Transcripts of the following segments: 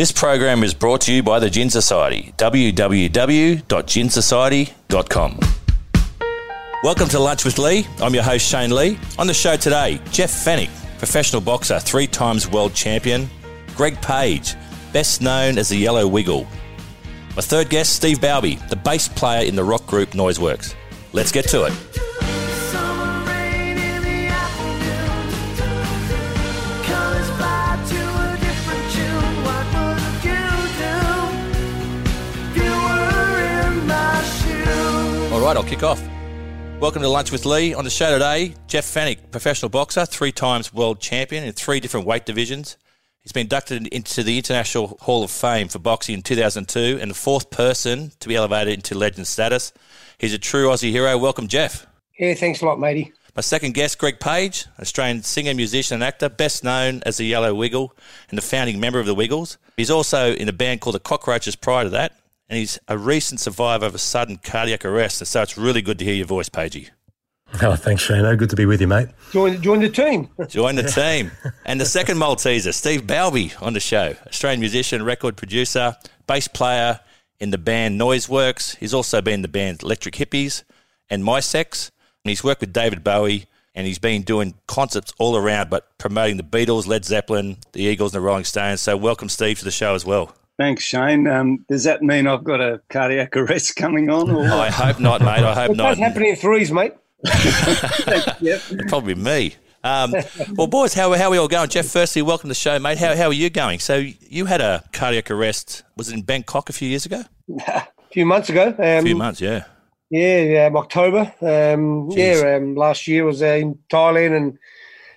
This program is brought to you by the Gin Society. www.ginsociety.com. Welcome to Lunch with Lee. I'm your host, Shane Lee. On the show today, Jeff Fenech, professional boxer, three times world champion. Greg Page, best known as the Yellow Wiggle. My third guest, Steve Balbi, the bass player in the rock group Noiseworks. Let's get to it. All right, I'll kick off. Welcome to Lunch with Lee. On the show today, Jeff Fenech, professional boxer, three times world champion in three different weight divisions. He's been inducted into the International Hall of Fame for boxing in 2002 and the fourth person to be elevated into legend status. He's a true Aussie hero. Welcome, Jeff. Yeah, thanks a lot, matey. My second guest, Greg Page, Australian singer, musician, and actor, best known as the Yellow Wiggle and the founding member of the Wiggles. He's also in a band called the Cockroaches prior to that, and he's a recent survivor of a sudden cardiac arrest. And so it's really good to hear your voice, Pagey. Oh, thanks, Shane. Oh, good to be with you, mate. Join, join the team. Join the team. And the second Malteser, Steve Balbi, on the show. Australian musician, record producer, bass player in the band Noiseworks. He's also been in the band Electric Hippies and Mi-Sex. And he's worked with David Bowie and he's been doing concerts all around, but promoting the Beatles, Led Zeppelin, the Eagles, and the Rolling Stones. So welcome, Steve, to the show as well. Thanks, Shane. Um, does that mean I've got a cardiac arrest coming on? Or? I hope not, mate. I hope it not. What's happening in threes, mate? yep. Probably me. Um, well, boys, how, how are we all going? Jeff, firstly, welcome to the show, mate. How, how are you going? So you had a cardiac arrest, was it in Bangkok a few years ago? a few months ago. Um, a few months, yeah. Yeah, um, October. Um, yeah, um, last year was uh, in Thailand and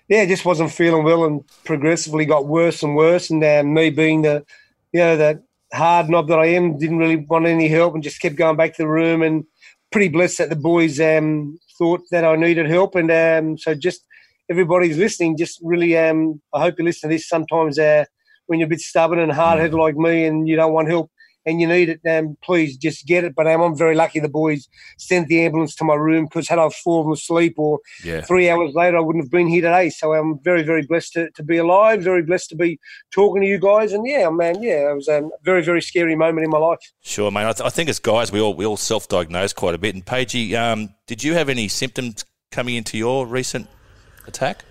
yeah, just wasn't feeling well and progressively got worse and worse. And um, me being the, you know, the hard knob that I am, didn't really want any help and just kept going back to the room and pretty blessed that the boys um, thought that I needed help. And um, so just everybody's listening, just really, um, I hope you listen to this sometimes uh, when you're a bit stubborn and hard headed like me and you don't want help and you need it, um, please just get it. But um, I'm very lucky the boys sent the ambulance to my room because had I fallen asleep or Yeah. three hours later, I wouldn't have been here today. So I'm very, very blessed to, to be alive, very blessed to be talking to you guys. And yeah, man, yeah, it was um, a very, very scary moment in my life. Sure, man. I, th- I think as guys, we all we all self-diagnose quite a bit. And Pagey, um, did you have any symptoms coming into your recent attack?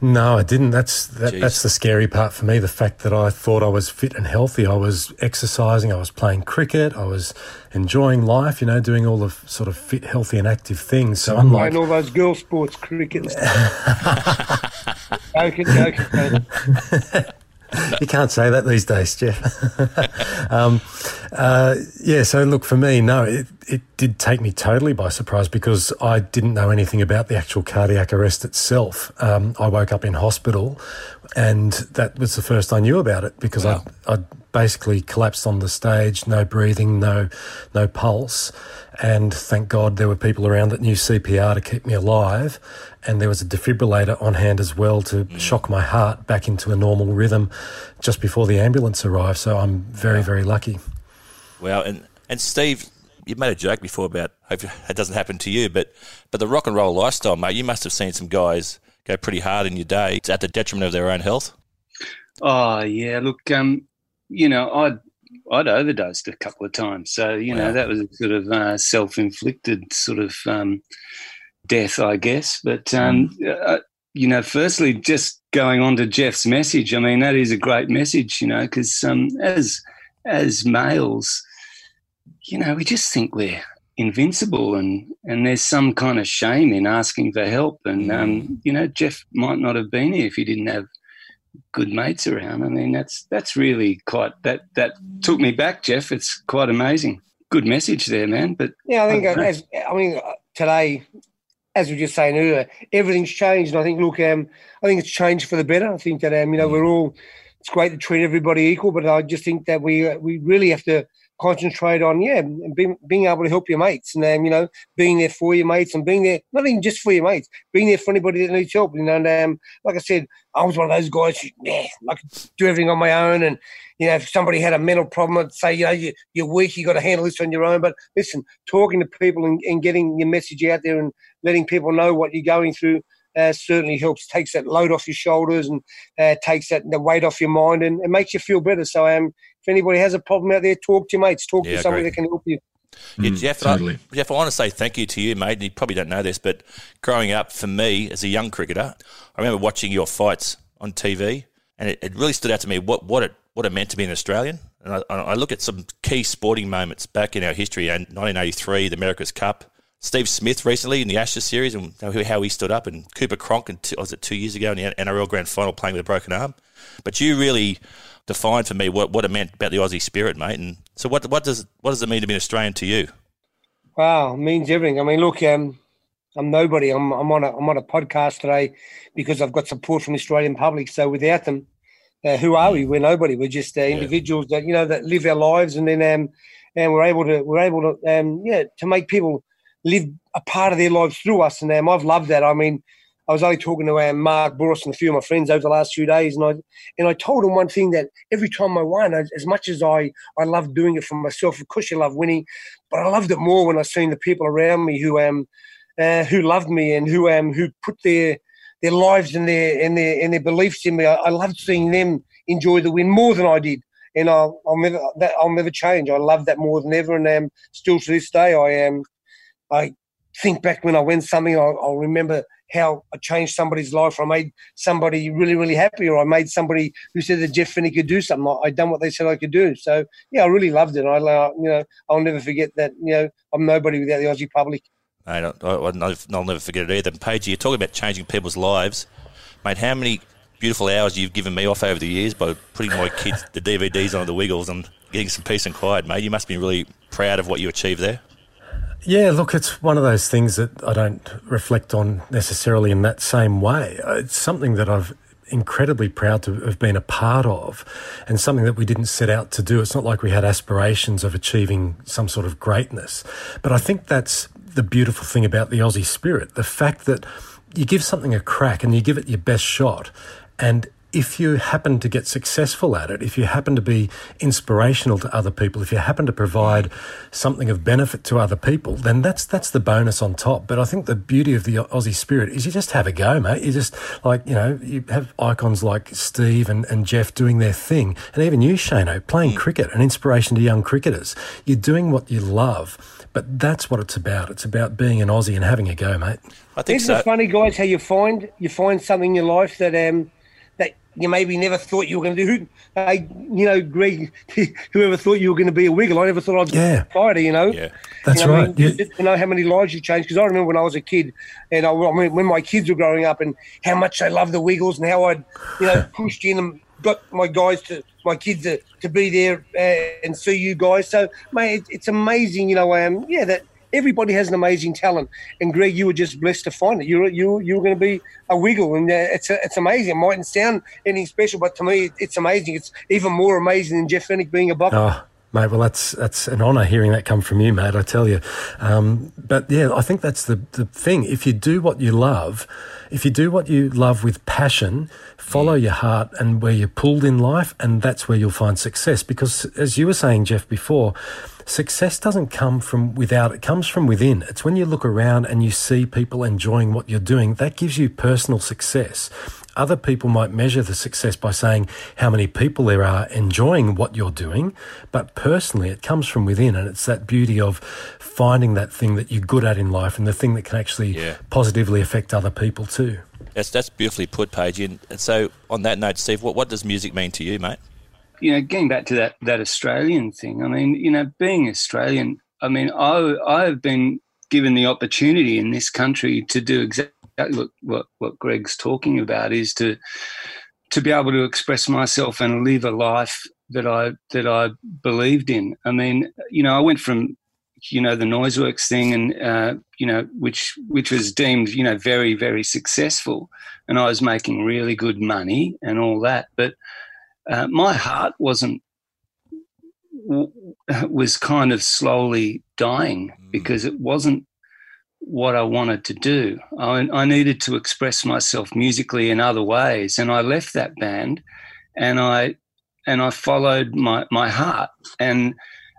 No, I didn't. That's that, that's the scary part for me. The fact that I thought I was fit and healthy. I was exercising. I was playing cricket. I was enjoying life. You know, doing all the sort of fit, healthy, and active things. So I'm like, Playing all those girl sports, cricket and stuff. joking, joking, joking. you can't say that these days, Jeff. um, uh, yeah, so look, for me, no, it, it did take me totally by surprise because I didn't know anything about the actual cardiac arrest itself. Um, I woke up in hospital and that was the first I knew about it because Wow. I, I basically collapsed on the stage, no breathing, no, no pulse. And thank God there were people around that knew CPR to keep me alive. And there was a defibrillator on hand as well to mm. shock my heart back into a normal rhythm just before the ambulance arrived. So I'm very, very lucky. Well, and and Steve, you made a joke before about hope it doesn't happen to you, but but the rock and roll lifestyle, mate. You must have seen some guys go pretty hard in your day. It's at the detriment of their own health. Oh yeah, look, um, you know, I'd I'd overdosed a couple of times, so you know that was a sort of uh, self-inflicted sort of um, death, I guess. But um, uh, you know, firstly, just going on to Jeff's message, I mean, that is a great message, you know, because um, as as males, you know, we just think we're invincible and and there's some kind of shame in asking for help and um, you know jeff might not have been here if he didn't have good mates around i mean that's that's really quite that that took me back jeff it's quite amazing good message there man but Yeah, I think Okay. as I mean today, as we were just saying earlier, everything's changed. And I think look, um, I think it's changed for the better. I think that um, you know we're all. It's great to treat everybody equal, but I just think that we uh, we really have to concentrate on yeah, being, being able to help your mates and um, you know being there for your mates and being there not even just for your mates, being there for anybody that needs help. You know, and um, like I said, I was one of those guys who yeah, I could do everything on my own and you know, if somebody had a mental problem, I'd say, you know, you, you're weak, you got to handle this on your own. But listen, talking to people and, and getting your message out there and letting people know what you're going through, uh, certainly helps, takes that load off your shoulders and uh, takes that the weight off your mind and it makes you feel better. So um, if anybody has a problem out there, talk to your mates, talk Yeah, to somebody that can help you. Yeah, Mm, Jeff, totally. I, Jeff, I want to say thank you to you, mate. And you probably don't know this, but growing up for me as a young cricketer, I remember watching your fights on TV, and it, it really stood out to me what, what it what it meant to be an Australian. And I, I look at some key sporting moments back in our history, and 1983, the America's Cup. Steve Smith recently in the Ashes series, and how- how he stood up, and Cooper Cronk, and was it two years ago in the NRL Grand Final playing with a broken arm. But you really defined for me what, what it meant about the Aussie spirit, mate. And so, what what does what does it mean to be an Australian to you? Wow, it means everything. I mean, look, um, I'm nobody. I'm, I'm on a I'm on a podcast today because I've got support from the Australian public. So without them, uh, who are we? We're nobody. We're just uh, individuals that you know that live our lives, and then um, and we're able to we're able to um, yeah to make people live a part of their lives through us. And um, I've loved that. I mean, I was only talking to um, Mark Boris and a few of my friends over the last few days, and I and I told them one thing that every time I won, as as much as I I love doing it for myself, of course you love winning, but I loved it more when I seen the people around me who um uh, who loved me and who um who put their their lives and their and their and their beliefs in me. I, I loved seeing them enjoy the win more than I did. And I'll, I'll never that I'll never change. I love that more than ever, and um, still to this day, I am. I think back when I win something, I'll, I'll remember how I changed somebody's life. Or I made somebody really, really happy, or I made somebody who said that Jeff Fenech could do something. I, I done what they said I could do. So yeah, I really loved it. I, uh, you know, I'll never forget that. You know, I'm nobody without the Aussie public. I, I, I'll never forget it either. Page, you're talking about changing people's lives. Mate, how many beautiful hours you've given me off over the years by putting my kids, the DVDs on the Wiggles and getting some peace and quiet, mate. You must be really proud of what you achieved there. Yeah, look, it's one of those things that I don't reflect on necessarily in that same way. Uh, it's something that I've incredibly proud to have been a part of and something that we didn't set out to do. It's not like we had aspirations of achieving some sort of greatness. But I think that's the beautiful thing about the Aussie spirit. The fact that you give something a crack and you give it your best shot and if you happen to get successful at it, if you happen to be inspirational to other people, if you happen to provide something of benefit to other people, then that's that's the bonus on top. But I think the beauty of the Aussie spirit is you just have a go, mate. You just like you know you have icons like Steve and, and Jeff doing their thing, and even you, Shano, playing cricket, an inspiration to young cricketers. You're doing what you love. But that's what it's about. It's about being an Aussie and having a go, mate. I think Isn't so. it funny, guys, how you find you find something in your life that um that you maybe never thought you were going to do? I, you know, Greg, whoever thought you were going to be a wiggle, I never thought I was Yeah. a fighter. You know, Yeah. That's you know, right. I mean, You- to know how many lives you changed. Because I remember when I was a kid, and I, I mean, when my kids were growing up, and how much they loved the Wiggles, and how I'd, you know, pushed in and got my guys to my kids to, to be there uh, and see you guys. So, mate, it, it's amazing. You know, um, yeah, that everybody has an amazing talent, and Greg, you were just blessed to find it. You were you you were going to be a Wiggle, and uh, it's it's amazing. It mightn't sound anything special, but to me, it's amazing. It's even more amazing than Jeff Fenech being a Buck. Oh, mate, well, that's that's an honour hearing that come from you, mate. I tell you. Um, but yeah, I think that's the the thing. If you do what you love, if you do what you love with passion, follow your heart and where you're pulled in life, and that's where you'll find success. Because as you were saying, Jeff, before. Success doesn't come from without, it comes from within. It's when you look around and you see people enjoying what you're doing, that gives you personal success. Other people might measure the success by saying how many people there are enjoying what you're doing, but personally, it comes from within, and it's that beauty of finding that thing that you're good at in life and the thing that can actually Yeah. positively affect other people too. That's that's beautifully put, Page. And, and so, on that note, Steve, what, what does music mean to you, mate? You know, getting back to that that Australian thing. I mean, you know, being Australian. I mean, I I've been given the opportunity in this country to do exactly what what, what Greg's talking about is to to be able to express myself and live a life that I that I believed in. I mean, you know, I went from you know the Noiseworks thing, and uh, you know, which which was deemed you know very very successful, and I was making really good money and all that, but uh, my heart wasn't w- was kind of slowly dying because it wasn't what I wanted to do. I, I needed to express myself musically in other ways, and I left that band, and I and I followed my my heart, and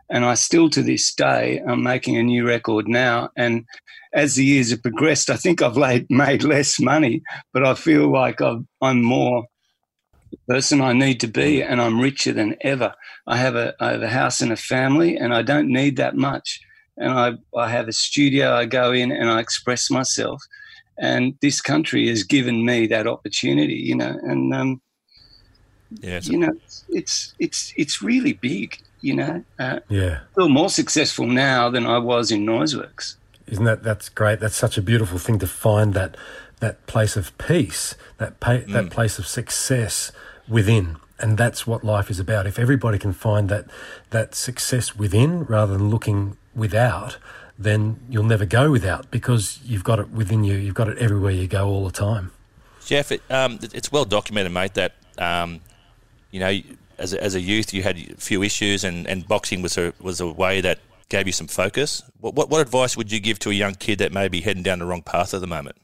And I still, to this day, I'm making a new record now. And as the years have progressed, I think I've laid, made less money, but I feel like i am more the person I need to be, and I'm richer than ever. I have a I have a house and a family, and I don't need that much. And I I have a studio. I go in and I express myself, and this country has given me that opportunity. You know, and um, yeah, you know, it's it's it's really big. You know, uh, yeah, I feel more successful now than I was in Noiseworks. Isn't that that's great? That's such a beautiful thing to find that that place of peace, that pa- mm. that place of success within, and that's what life is about. If everybody can find that that success within rather than looking without, then you'll never go without because you've got it within you. You've got it everywhere you go all the time. Jeff, it, um, it's well documented, mate, that um, you know, as a, as a youth, you had a few issues, and, and boxing was a was a way that gave you some focus. What, what, what advice would you give to a young kid that may be heading down the wrong path at the moment?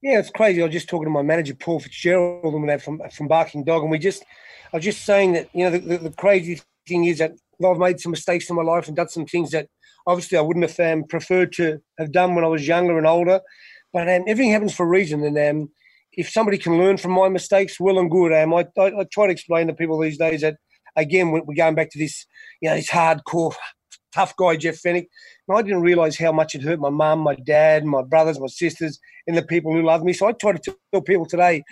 Yeah, it's crazy. I was just talking to my manager Paul Fitzgerald and from from Barking Dog, and we just I was just saying that you know the, the, the, crazy thing is that I've made some mistakes in my life and done some things that obviously I wouldn't have um, preferred to have done when I was younger and older. But um, everything happens for a reason, and um, if somebody can learn from my mistakes, well and good. Um, I, I, I try to explain to people these days that again we're going back to this you know this hardcore tough guy, Jeff Fenech. And I didn't realize how much it hurt my mum, my dad, my brothers, my sisters, and the people who love me. So I try to tell people today,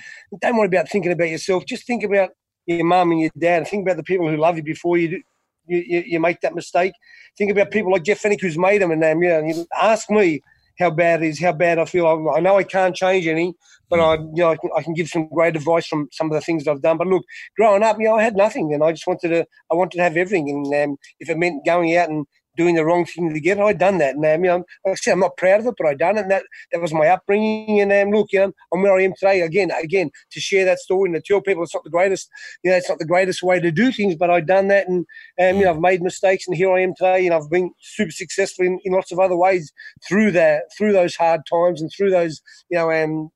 don't worry about thinking about yourself. Just think about your mum and your dad and think about the people who love you before you, do, you, you, make that mistake. Think about people like Jeff Fenech who's made them. And um, you, know, you ask me how bad it is, how bad I feel. I, I know I can't change any, but I, you know, I can, I can, give some great advice from some of the things I've done. But look, growing up, you know, I had nothing, and I just wanted to, I wanted to have everything. And um, if it meant going out and doing the wrong thing to get. I'd done that. And um, you know, I said, I'm not proud of it, but I done it. And that, that was my upbringing. And um, look, you know, I'm where I am today. Again, again, to share that story and to tell people it's not the greatest, you know, it's not the greatest way to do things, but I've done that. And, um, you know, I've made mistakes and here I am today. And I've been super successful in, in lots of other ways through that, through those hard times and through those, you know, um,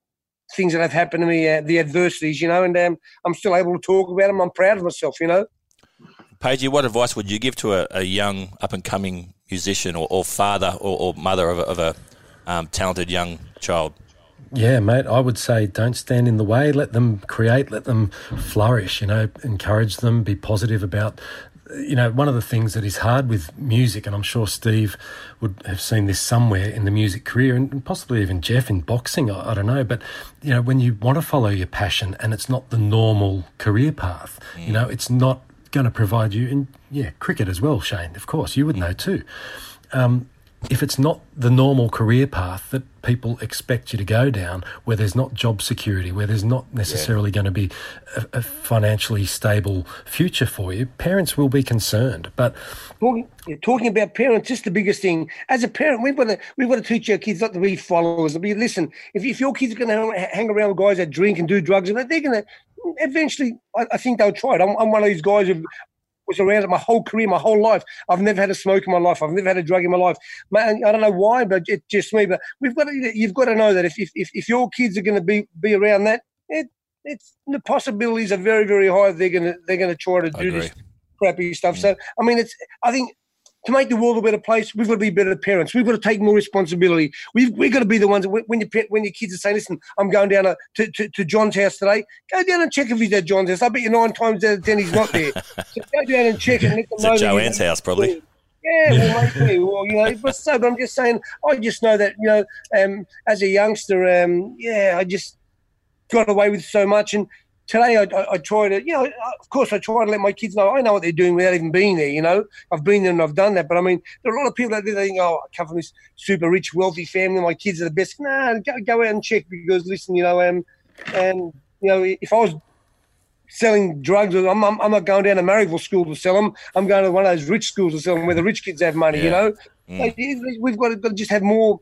things that have happened to me, uh, the adversities, you know, and um, I'm still able to talk about them. I'm proud of myself, you know. Pagey, what advice would you give to a, a young up and coming musician or, or father or, or, mother of a, of a um, talented young child? Yeah, mate, I would say don't stand in the way. Let them create, let them flourish, you know, encourage them, be positive about. You know, one of the things that is hard with music, and I'm sure Steve would have seen this somewhere in the music career, and possibly even Jeff in boxing, I, I don't know, but, you know, when you want to follow your passion and it's not the normal career path, mm. you know, it's not going to provide you, and yeah, cricket as well, Shane, of course, you would know too. Um, if it's not the normal career path that people expect you to go down, where there's not job security, where there's not necessarily yeah. going to be a, a, financially stable future for you, parents will be concerned. But talking, talking about parents, just the biggest thing. As a parent, we've got to we've got to teach our kids not to be followers. I mean, listen. If, if your kids are going to hang around with guys that drink and do drugs, and they're going to eventually, I, I, think they'll try it. I'm, I'm, one of these guys who was around it my whole career, my whole life. I've never had a smoke in my life. I've never had a drug in my life. Man, I don't know why, but it's just me. But we've got to, you've got to know that if, if, if your kids are going to be, be around that, it, it's the possibilities are very, very high. They're going to, they're going to try to do this crappy stuff. Mm. So, I mean, it's, I think to make the world a better place, we've got to be better parents. We've got to take more responsibility. We've, we've got to be the ones when, you, when your kids are saying, listen, I'm going down to, to, to, John's house today, go down and check if he's at John's house. I bet you nine times out of ten he's not there. so go down and check and let them it's know. At Joanne's house, probably. Yeah, well, maybe. well, you know, but so, but I'm just saying, I just know that, you know, um, as a youngster, um, yeah, I just got away with so much. And today I, I, I, try to, you know, of course I try to let my kids know I know what they're doing without even being there. You know, I've been there and I've done that. But I mean, there are a lot of people out there that think, oh, I come from this super rich, wealthy family. My kids are the best. Nah, go, go out and check because listen, you know, um, and you know, if I was selling drugs, I'm, I'm, I'm not going down to Maryville School to sell them. I'm going to one of those rich schools to sell them where the rich kids have money. Yeah. You know, mm. we've got to, got to just have more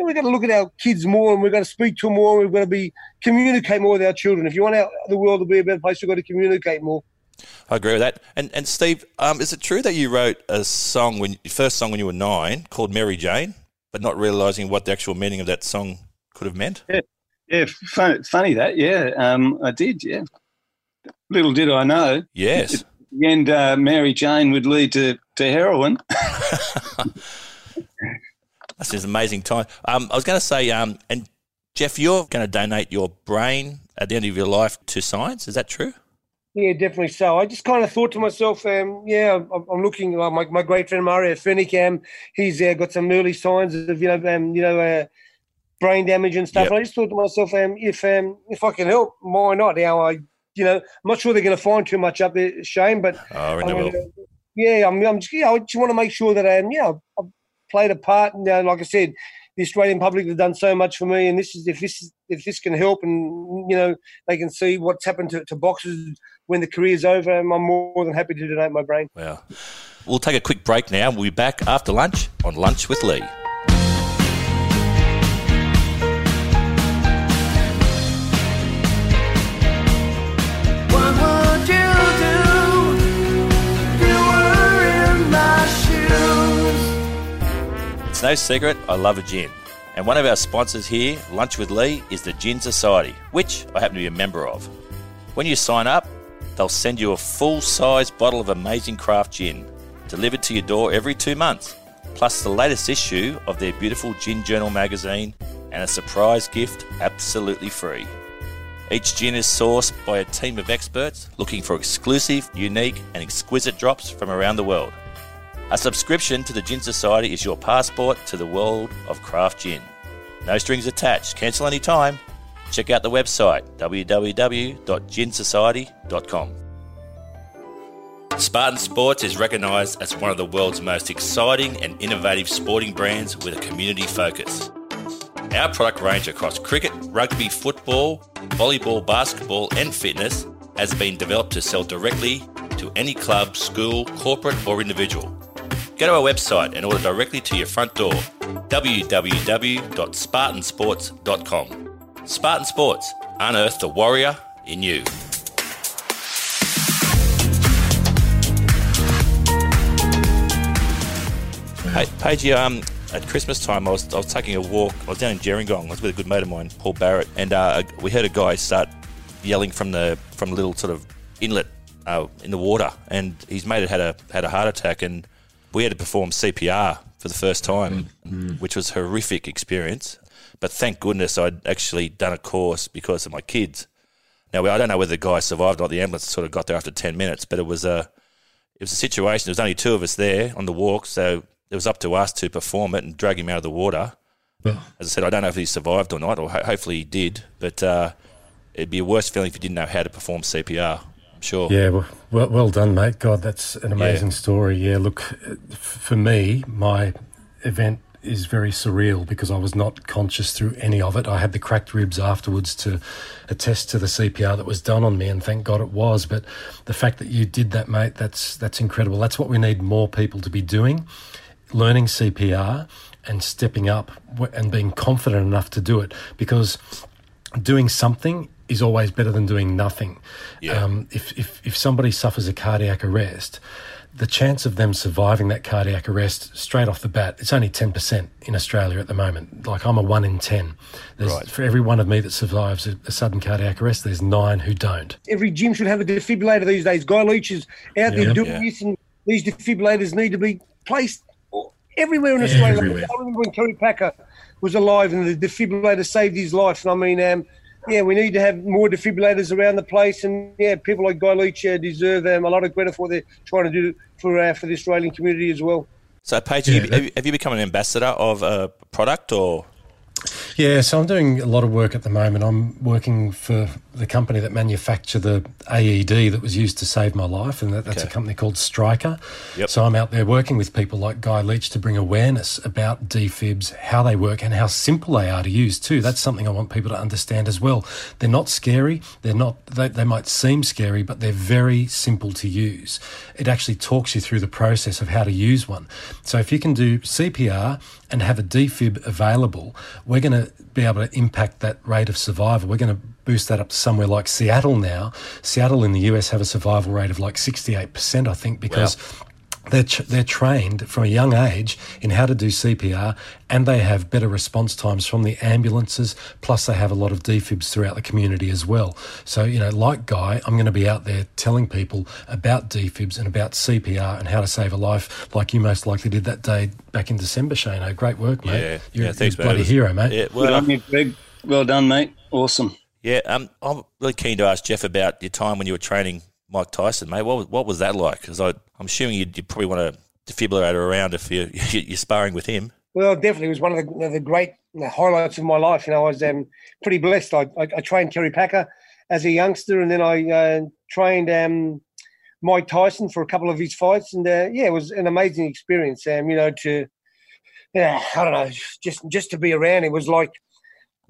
you know, we've got to look at our kids more and we've got to speak to them more. We've got to be communicate more with our children. If you want our, the world to be a better place, we've got to communicate more. I agree with that. And and Steve, um, is it true that you wrote a song when your first song when you were nine called Mary Jane, but not realizing what the actual meaning of that song could have meant? Yeah, yeah, funny, funny that. Yeah, um, I did. Yeah, little did I know. Yes. And uh, Mary Jane would lead to to heroin. That's an amazing time. Um, I was going to say, um, and Jeff, you're going to donate your brain at the end of your life to science. Is that true? Yeah, definitely so. I just kind of thought to myself, um, yeah, I'm, I'm looking. like my, my great friend Mario Fenech, um, he's uh, got some early signs of you know, um, you know, uh, brain damage and stuff. Yep. And I just thought to myself, um, if um, if I can help, why not? Now I, you know, I'm not sure they're going to find too much up there, Shane, but Oh, I I'm reckon they will. gonna- yeah, I'm, I'm just, yeah, I just want to make sure that um, yeah, I've played a part. And uh, like I said, the Australian public have done so much for me, and this is if this is, if this can help, and you know, they can see what's happened to, to boxers when the career's over. I'm more than happy to donate my brain. Well, We'll take a quick break now. We'll be back after lunch on Lunch with Lee. It's no secret, I love a gin. And one of our sponsors here, Lunch with Lee, is the Gin Society, which I happen to be a member of. When you sign up, they'll send you a full size bottle of amazing craft gin delivered to your door every two months, plus the latest issue of their beautiful Gin Journal magazine and a surprise gift absolutely free. Each gin is sourced by a team of experts looking for exclusive, unique, and exquisite drops from around the world. A subscription to the Gin Society is your passport to the world of craft gin. No strings attached. Cancel anytime. Check out the website www.ginsociety.com. Spartan Sports is recognised as one of the world's most exciting and innovative sporting brands with a community focus. Our product range across cricket, rugby, football, volleyball, basketball, and fitness has been developed to sell directly to any club, school, corporate, or individual. Go to our website and order directly to your front door www.spartansports.com. Spartan Sports, unearth the warrior in you. Hey, Page, um, at Christmas time, I was, I was taking a walk. I was down in Gerringong. I was with a good mate of mine, Paul Barrett, and uh, we heard a guy start yelling from the from a little sort of inlet uh, in the water, and his mate had had a had a heart attack, and we had to perform CPR for the first time, which was a horrific experience. But thank goodness I'd actually done a course because of my kids. Now I don't know whether the guy survived or not. The ambulance sort of got there after ten minutes, but it was a it was a situation. There was only two of us there on the walk, so it was up to us to perform it and drag him out of the water. As I said, I don't know if he survived or not, or ho- hopefully he did. But uh, it'd be a worse feeling if you didn't know how to perform CPR. Sure. Yeah, well, well, well done, mate. God, that's an amazing story. Yeah, look, for me, my event is very surreal because I was not conscious through any of it. I had the cracked ribs afterwards to attest to the CPR that was done on me, and thank God it was. But the fact that you did that, mate, that's that's incredible. That's what we need more people to be doing, learning CPR and stepping up and being confident enough to do it because doing something is always better than doing nothing. Yeah. Um, if, if, if somebody suffers a cardiac arrest, the chance of them surviving that cardiac arrest straight off the bat, it's only 10% in Australia at the moment. Like I'm a one in 10. There's, Right. For every one of me that survives a, a sudden cardiac arrest, there's nine who don't. Every gym should have a defibrillator these days. Guy Leech is out there Yeah. doing Yeah. this, and these defibrillators need to be placed everywhere in Australia. Everywhere. I remember when Kerry Packer was alive and the defibrillator saved his life. And I mean, um, yeah, we need to have more defibrillators around the place. And yeah, people like Guy Leech uh, deserve um, a lot of credit for what they're trying to do for uh, for the Australian community as well. So, Page, Yeah, have, you, that- have you- have you become an ambassador of a product or? Yeah, so I'm doing a lot of work at the moment. I'm working for the company that manufacture the AED that was used to save my life, and that, that's Okay. a company called Stryker. Yep. So I'm out there working with people like Guy Leech to bring awareness about defibs, how they work, and how simple they are to use too. That's something I want people to understand as well. They're not scary. They're not. They, they might seem scary, but they're very simple to use. It actually talks you through the process of how to use one. So if you can do CPR and have a defib available, we're going to be able to impact that rate of survival. We're going to boost that up to somewhere like Seattle now. Seattle in the US have a survival rate of like 68%, I think, because they're, ch- they're trained from a young age in how to do CPR and they have better response times from the ambulances. Plus, they have a lot of defibs throughout the community as well. So, you know, like Guy, I'm going to be out there telling people about defibs and about CPR and how to save a life, like you most likely did that day back in December, Shane. Oh, Great work, mate. Yeah, you're, yeah, thanks, you're a bloody hero, mate. Yeah, Good well, on you, Greg. Well done, mate. Awesome. yeah. Um, I'm really keen to ask Jeff about your time when you were training Mike Tyson, mate. What was, what was that like? Because I'm assuming you'd, you'd probably want to defibrillator around if you, you're sparring with him. Well, definitely it was one of the, the great highlights of my life. You know, I was um, pretty blessed. I, I, I trained Kerry Packer as a youngster, and then I uh, trained um, Mike Tyson for a couple of his fights, and uh, yeah, it was an amazing experience. Um, you know, to yeah, I don't know, just just to be around. It was like.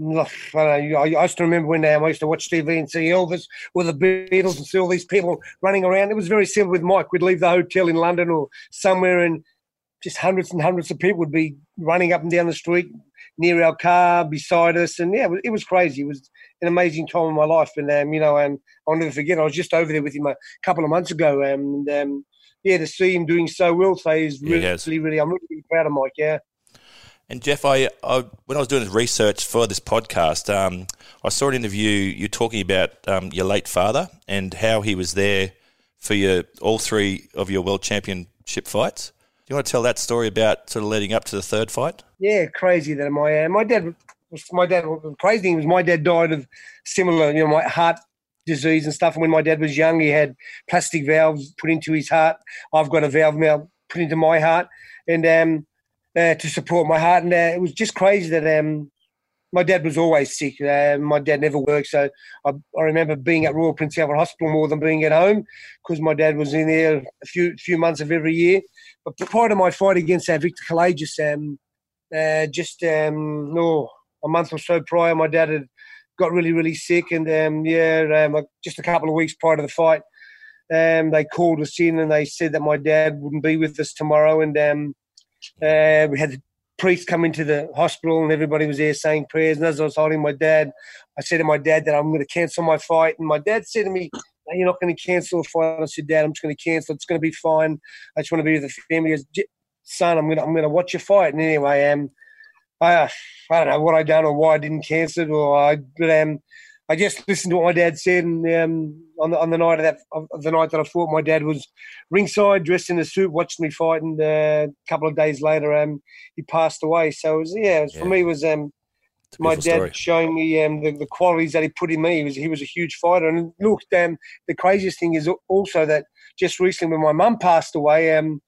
I, don't know, I I used to remember when um, I used to watch TV and see Elvis or the Beatles and see all these people running around. It was very similar with Mike. We'd leave the hotel in London or somewhere, and just hundreds and hundreds of people would be running up and down the street near our car, beside us, and yeah, it was, crazy. It was an amazing time in my life, and um, you know, um, I'll never forget. I was just over there with him a couple of months ago, um, and um, yeah, to see him doing so well today is really, really, really, I'm really, really proud of Mike. Yeah. And Jeff, I, I when I was doing research for this podcast, um, I saw an interview you talking about um, your late father and how he was there for your all three of your world championship fights. Do you want to tell that story about sort of leading up to the third fight? Yeah, crazy that my uh, my dad was my dad. Crazy thing was my dad died of similar, you know, my heart disease and stuff. And when my dad was young, he had plastic valves put into his heart. I've got a valve now put into my heart, and um, uh, to support my heart. And uh, it was just crazy that um, my dad was always sick. Uh, my dad never worked, so I, I remember being at Royal Prince Alfred Hospital more than being at home because my dad was in there a few few months of every year. But prior to my fight against uh, Victor Callejas, um, uh, just um, no, a month or so prior, my dad had got really, really sick, and um, yeah, um, just a couple of weeks prior to the fight, um, they called us in and they said that my dad wouldn't be with us tomorrow, and um, uh, we had the priest come into the hospital, and everybody was there saying prayers. And as I was holding my dad, I said to my dad that I'm going to cancel my fight, and my dad said to me. "No, You're not going to cancel a fight. I said, Dad, I'm just going to cancel. It's going to be fine. I just want to be with the family. He goes, Son, I'm going to I'm going to watch your fight. And anyway, um, I, I don't know what I done or why I didn't cancel it, or I, but um, I just listened to what my dad said, and um, on the on the night of that of the night that I fought, my dad was ringside, dressed in a suit, watched me fight, and uh, a couple of days later, um, he passed away. So it was, yeah, it was, for me, it was um, my dad story. showing me um, the, the qualities that he put in me. He was he was a huge fighter, and look, um, the craziest thing is also that just recently when my mum passed away, um,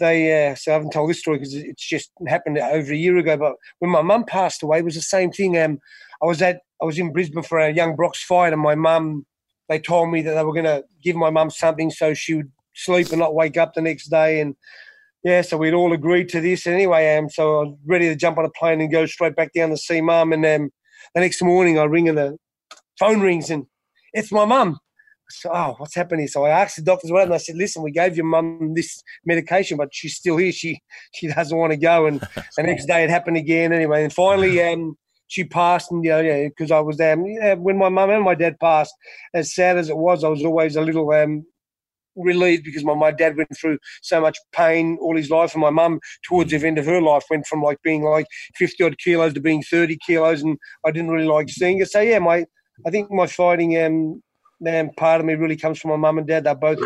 they uh, so I haven't told this story because it's just happened over a year ago. But when my mum passed away, it was the same thing. Um, I was at I was in Brisbane for a young Brock's fight, and my mum they told me that they were going to give my mum something so she would sleep and not wake up the next day, and yeah, so we'd all agreed to this anyway. Um, so I was ready to jump on a plane and go straight back down to see mum. And um, the next morning, I ring and the phone rings, and it's my mum. So, oh, what's happening? So I asked the doctors what happened. I said, listen, we gave your mum this medication, but she's still here. She she doesn't want to go. And the next day, it happened again. Anyway, and finally, um, she passed. And know, yeah, because I was there yeah, when my mum and my dad passed. As sad as it was, I was always a little um, relieved because my, my dad went through so much pain all his life and my mum towards the end of her life went from like being like 50 odd kilos to being 30 kilos and I didn't really like seeing it so yeah my I think my fighting um, um part of me really comes from my mum and dad they're both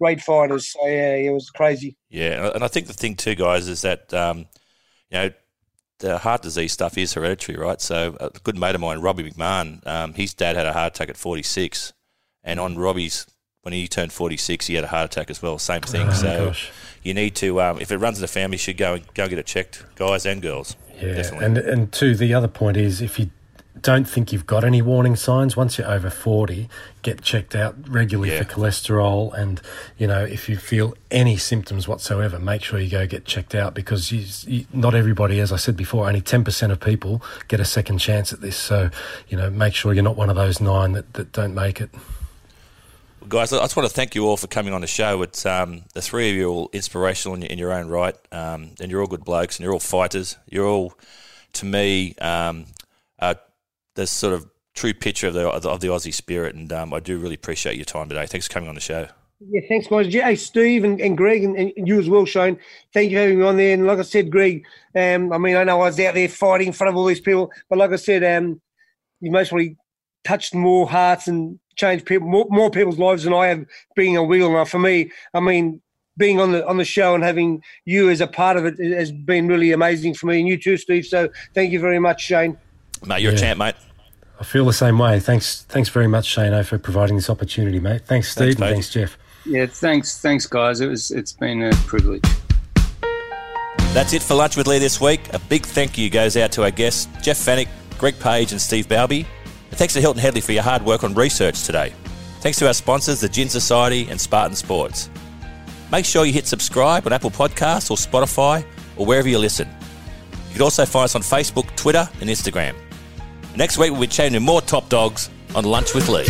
great fighters so yeah it was crazy Yeah, and I think the thing too, guys, is that um, you know the heart disease stuff is hereditary, right? So a good mate of mine, Robbie McMahon, um, his dad had a heart attack at 46, and on Robbie's when he turned 46, he had a heart attack as well. Same thing. Oh, so gosh. you need to, um, if it runs in the family, you should go and go and get it checked, guys and girls. Yeah, Definitely. and and two, the other point is if you don't think you've got any warning signs, once you're over forty, get checked out regularly Yeah. for cholesterol, and you know if you feel any symptoms whatsoever, make sure you go get checked out because you, you, not everybody, as I said before, only ten percent of people get a second chance at this. So you know, make sure you're not one of those nine that, that don't make it. Guys, I just want to thank you all for coming on the show. It's um, the three of you are all inspirational in your, in your own right, um, and you're all good blokes, and you're all fighters. You're all, to me, um, uh, this sort of true picture of the of the, Aussie spirit, and um, I do really appreciate your time today. Thanks for coming on the show. Yeah, thanks, guys. Yeah, Hey, Steve and, and Greg and, and you as well, Shane. Thank you for having me on there. And like I said, Greg, um, I mean, I know I was out there fighting in front of all these people, but like I said, um, you most probably touched more hearts and changed people, more, more people's lives than I have being a wheel. And for me, I mean, being on the on the show and having you as a part of it has been really amazing for me, and you too, Steve. So thank you very much, Shane. Mate, you're a champ, mate. I feel the same way. Thanks, thanks very much, Shano, eh, for providing this opportunity, mate. Thanks, Steve, Thanks, and thanks, Jeff. Yeah, thanks, thanks, guys. It was, it's been a privilege. That's it for Lunch with Lee this week. A big thank you goes out to our guests, Jeff Fenech, Greg Page, and Steve Balbi. And thanks to Hilton Headley for your hard work on research today. Thanks to our sponsors, the Gin Society and Spartan Sports. Make sure you hit subscribe on Apple Podcasts or Spotify or wherever you listen. You can also find us on Facebook, Twitter, and Instagram. Next week, we'll be chatting to more top dogs on Lunch with Lee.